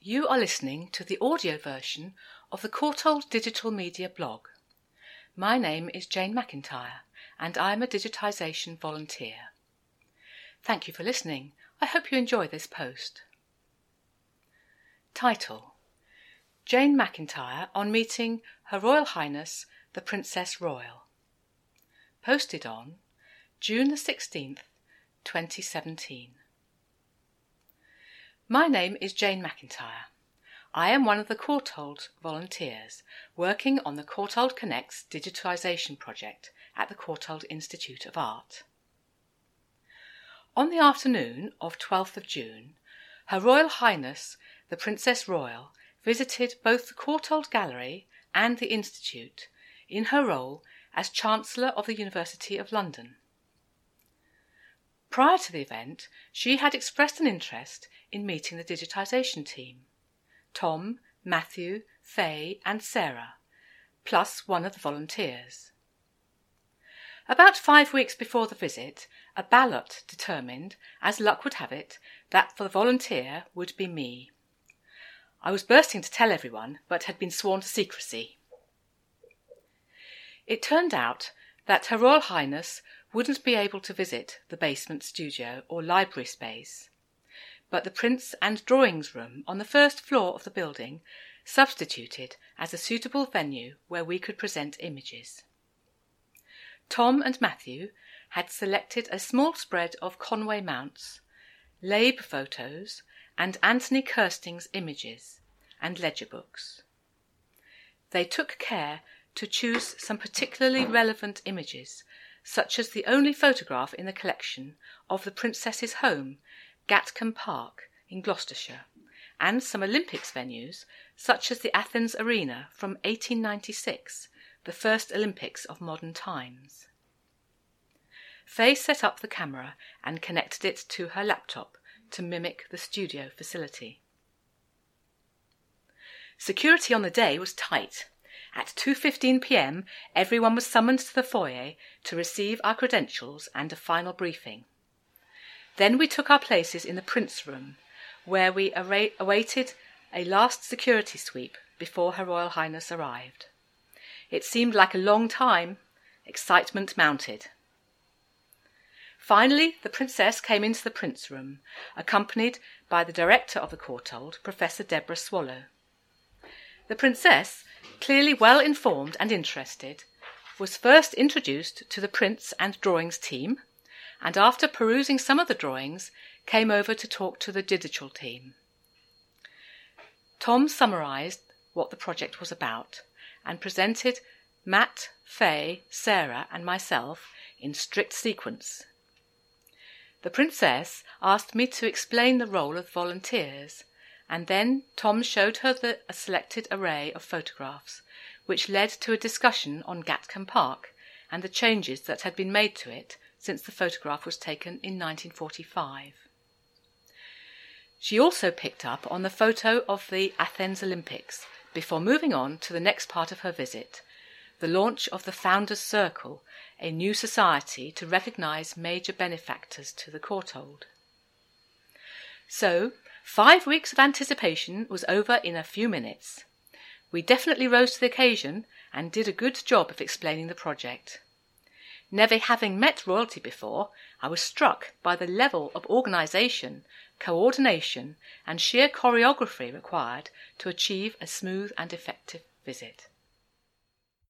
You are listening to the audio version of the Courtauld Digital Media blog. My name is Jane Macintyre and I am a digitisation volunteer. Thank you for listening. I hope you enjoy this post. Title Jane Macintyre on meeting Her Royal Highness the Princess Royal. Posted on June the 16th, 2017. My name is Jane Macintyre. I am one of the Courtauld volunteers working on the Courtauld Connects digitisation project at the Courtauld Institute of Art. On the afternoon of 12th of June, Her Royal Highness the Princess Royal visited both the Courtauld Gallery and the Institute in her role as Chancellor of the University of London. Prior to the event, she had expressed an interest in meeting the digitisation team Tom, Matthew, Faye, and Sarah, plus one of the volunteers. About five weeks before the visit, a ballot determined, as luck would have it, that for the volunteer would be me. I was bursting to tell everyone, but had been sworn to secrecy. It turned out that Her Royal Highness wouldn't be able to visit the basement studio or library space, but the prints and drawings room on the first floor of the building substituted as a suitable venue where we could present images. Tom and Matthew had selected a small spread of Conway Mounts, Laib photos, and Anthony Kersting's images and ledger books. They took care to choose some particularly relevant images such as the only photograph in the collection of the Princess's home, Gatcombe Park, in Gloucestershire, and some Olympics venues, such as the Athens Arena from 1896, the first Olympics of modern times. Faye set up the camera and connected it to her laptop to mimic the studio facility. Security on the day was tight. At 2:15 p.m., everyone was summoned to the foyer to receive our credentials and a final briefing. Then we took our places in the Prince Room, where we awaited a last security sweep before Her Royal Highness arrived. It seemed like a long time. Excitement mounted. Finally, the Princess came into the Prince Room, accompanied by the director of the Courtauld, Professor Deborah Swallow. The Princess clearly well informed and interested, was first introduced to the prints and drawings team, and after perusing some of the drawings, came over to talk to the digital team. Tom summarized what the project was about and presented Matt, Faye, Sarah, and myself in strict sequence. The princess asked me to explain the role of volunteers and then Tom showed her the, a selected array of photographs, which led to a discussion on Gatcombe Park and the changes that had been made to it since the photograph was taken in 1945. She also picked up on the photo of the Athens Olympics before moving on to the next part of her visit the launch of the Founders Circle, a new society to recognise major benefactors to the Courtauld. So, Five weeks of anticipation was over in a few minutes. We definitely rose to the occasion and did a good job of explaining the project. Never having met royalty before, I was struck by the level of organisation, coordination, and sheer choreography required to achieve a smooth and effective visit.